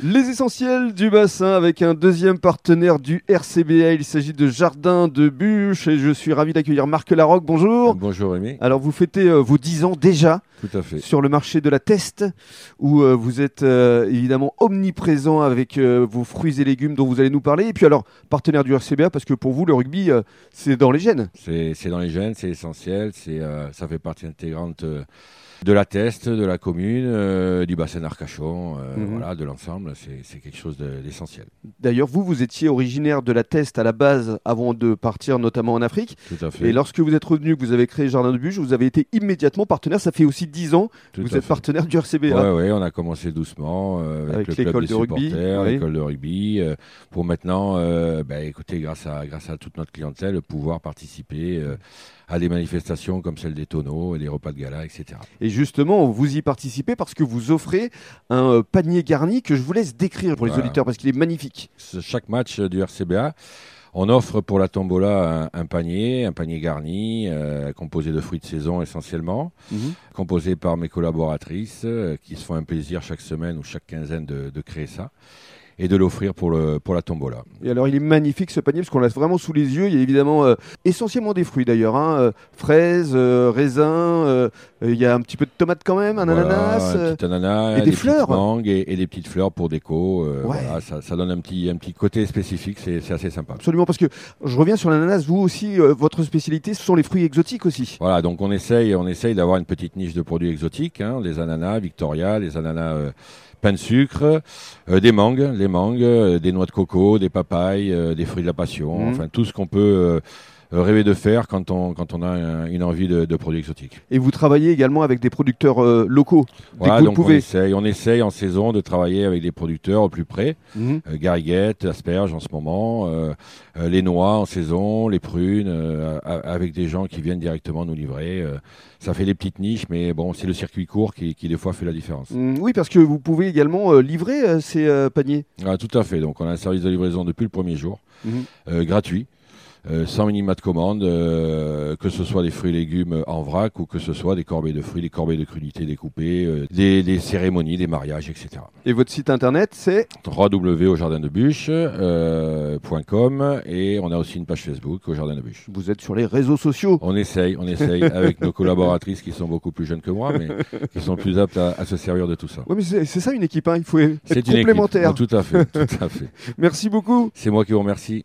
Les essentiels du bassin avec un deuxième partenaire du RCBA. Il s'agit de Jardin de Bûche et je suis ravi d'accueillir Marc Larocque. Bonjour. Bonjour Rémi. Alors vous fêtez euh, vos 10 ans déjà Tout à fait. sur le marché de la Teste où euh, vous êtes euh, évidemment omniprésent avec euh, vos fruits et légumes dont vous allez nous parler. Et puis alors partenaire du RCBA parce que pour vous le rugby c'est dans les gènes. C'est dans les gènes, c'est essentiel, c'est ça fait partie intégrante de la Teste, de la commune, euh, du bassin d'Arcachon, euh, Mhm. voilà, de l'ensemble. C'est quelque chose de- d'essentiel. D'ailleurs vous vous étiez originaire de la Teste à la base avant de partir notamment en Afrique. Tout à fait. Et lorsque vous êtes revenu, que vous avez créé Jardin de Bûche, vous avez été immédiatement partenaire. Ça fait aussi 10 ans Tout vous êtes fait. partenaire du RCBA. Ouais, on a commencé doucement euh, avec, Avec le club l'école de rugby, oui. l'école de rugby, euh, pour maintenant, euh, bah, écoutez, grâce à grâce à toute notre clientèle, pouvoir participer euh, à des manifestations comme celle des tonneaux, et des repas de gala, etc. Et justement, vous y participez parce que vous offrez un panier garni que je vous laisse décrire pour les Voilà. auditeurs parce qu'il est magnifique. Chaque match du RCBA, on offre pour la tombola un, un panier, un panier garni, euh, composé de fruits de saison essentiellement, composé par mes collaboratrices euh, qui se font un plaisir chaque semaine ou chaque quinzaine de, de créer ça et de l'offrir pour, le, pour la tombola. Et alors, il est magnifique ce panier parce qu'on l'a vraiment sous les yeux. Il y a évidemment euh, essentiellement des fruits d'ailleurs hein, euh, fraises, euh, raisins. il y a un petit peu de tomates quand même, un Voilà, ananas. un petit ananas, et des fleurs. mangues et, et des petites fleurs pour déco. Ouais. voilà, ça, ça donne un petit, un petit côté spécifique, c'est c'est assez sympa. Absolument, parce que je reviens sur l'ananas. Vous aussi, votre spécialité, ce sont les fruits exotiques aussi. Voilà, donc on essaye, on essaye d'avoir une petite niche de produits exotiques, hein, des ananas Victoria, les ananas pain de sucre, des mangues, les mangues, euh, des noix de coco, des papayes, euh, des fruits de la passion, Mhm. enfin tout ce qu'on peut euh, rêver de faire quand on, quand on a un- une envie de, de produits exotiques. Et vous travaillez également avec des producteurs euh, locaux. Voilà, donc on essaye, on essaye en saison de travailler avec des producteurs au plus près, Mhm. euh, gariguettes, asperges en ce moment, euh, euh, les noix en saison, les prunes, euh, avec des gens qui viennent directement nous livrer. euh, ça fait des petites niches, mais bon, c'est le circuit court qui, qui des fois fait la différence. Mm, Oui, parce que vous pouvez également euh, livrer euh, ces euh, paniers. Ah, tout à fait. Donc, on a un service de livraison depuis le premier jour, Mhm. euh, gratuit. Euh, sans minima de commande, euh, que ce soit des fruits et légumes en vrac ou que ce soit des corbeilles de fruits, des corbeilles de crudités découpées, euh, des, des cérémonies, des mariages, etc. Et votre site internet, c'est www.aujardindebuche.com et on a aussi une page Facebook au Jardin de Bûche. Vous êtes sur les réseaux sociaux. On essaye, on essaye avec nos collaboratrices qui sont beaucoup plus jeunes que moi, mais qui sont plus aptes à, à se servir de tout ça. Oui, mais c'est ça une équipe, hein. il faut être C'est une équipe. complémentaire. Oh, Tout à fait, tout à fait. Merci beaucoup. C'est moi qui vous remercie.